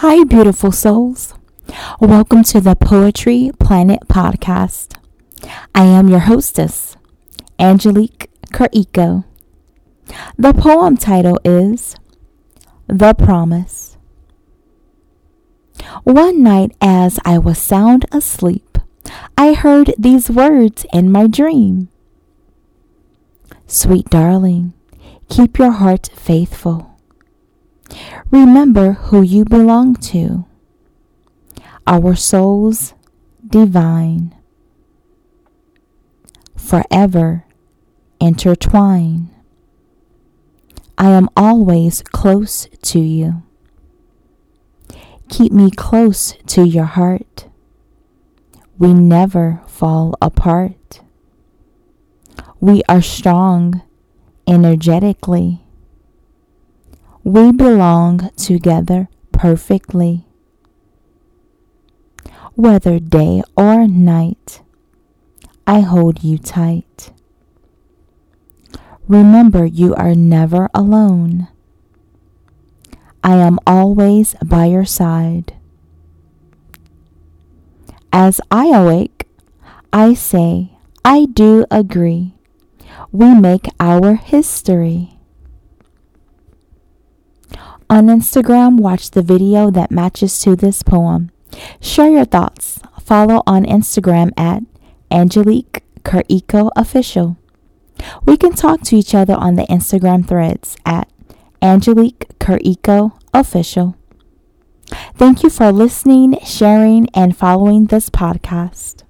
Hi, beautiful souls. Welcome to the Poetry Planet podcast. I am your hostess, Angelique Kereecko. The poem title is The Promise. One night, as I was sound asleep, I heard these words in my dream Sweet darling, keep your heart faithful Remember who you belong to. Our souls divine. Forever intertwine. I am always close to you. Keep me close to your heart. We never fall apart. We are strong energetically we belong together perfectly. Whether day or night, I hold you tight. Remember, you are never alone. I am always by your side. As I awake, I say, I do agree. We make our history. On Instagram, watch the video that matches to this poem. Share your thoughts. Follow on Instagram at Angelique Kereecko Official. We can talk to each other on the Instagram threads at Angelique Kereecko Official. Thank you for listening, sharing, and following this podcast.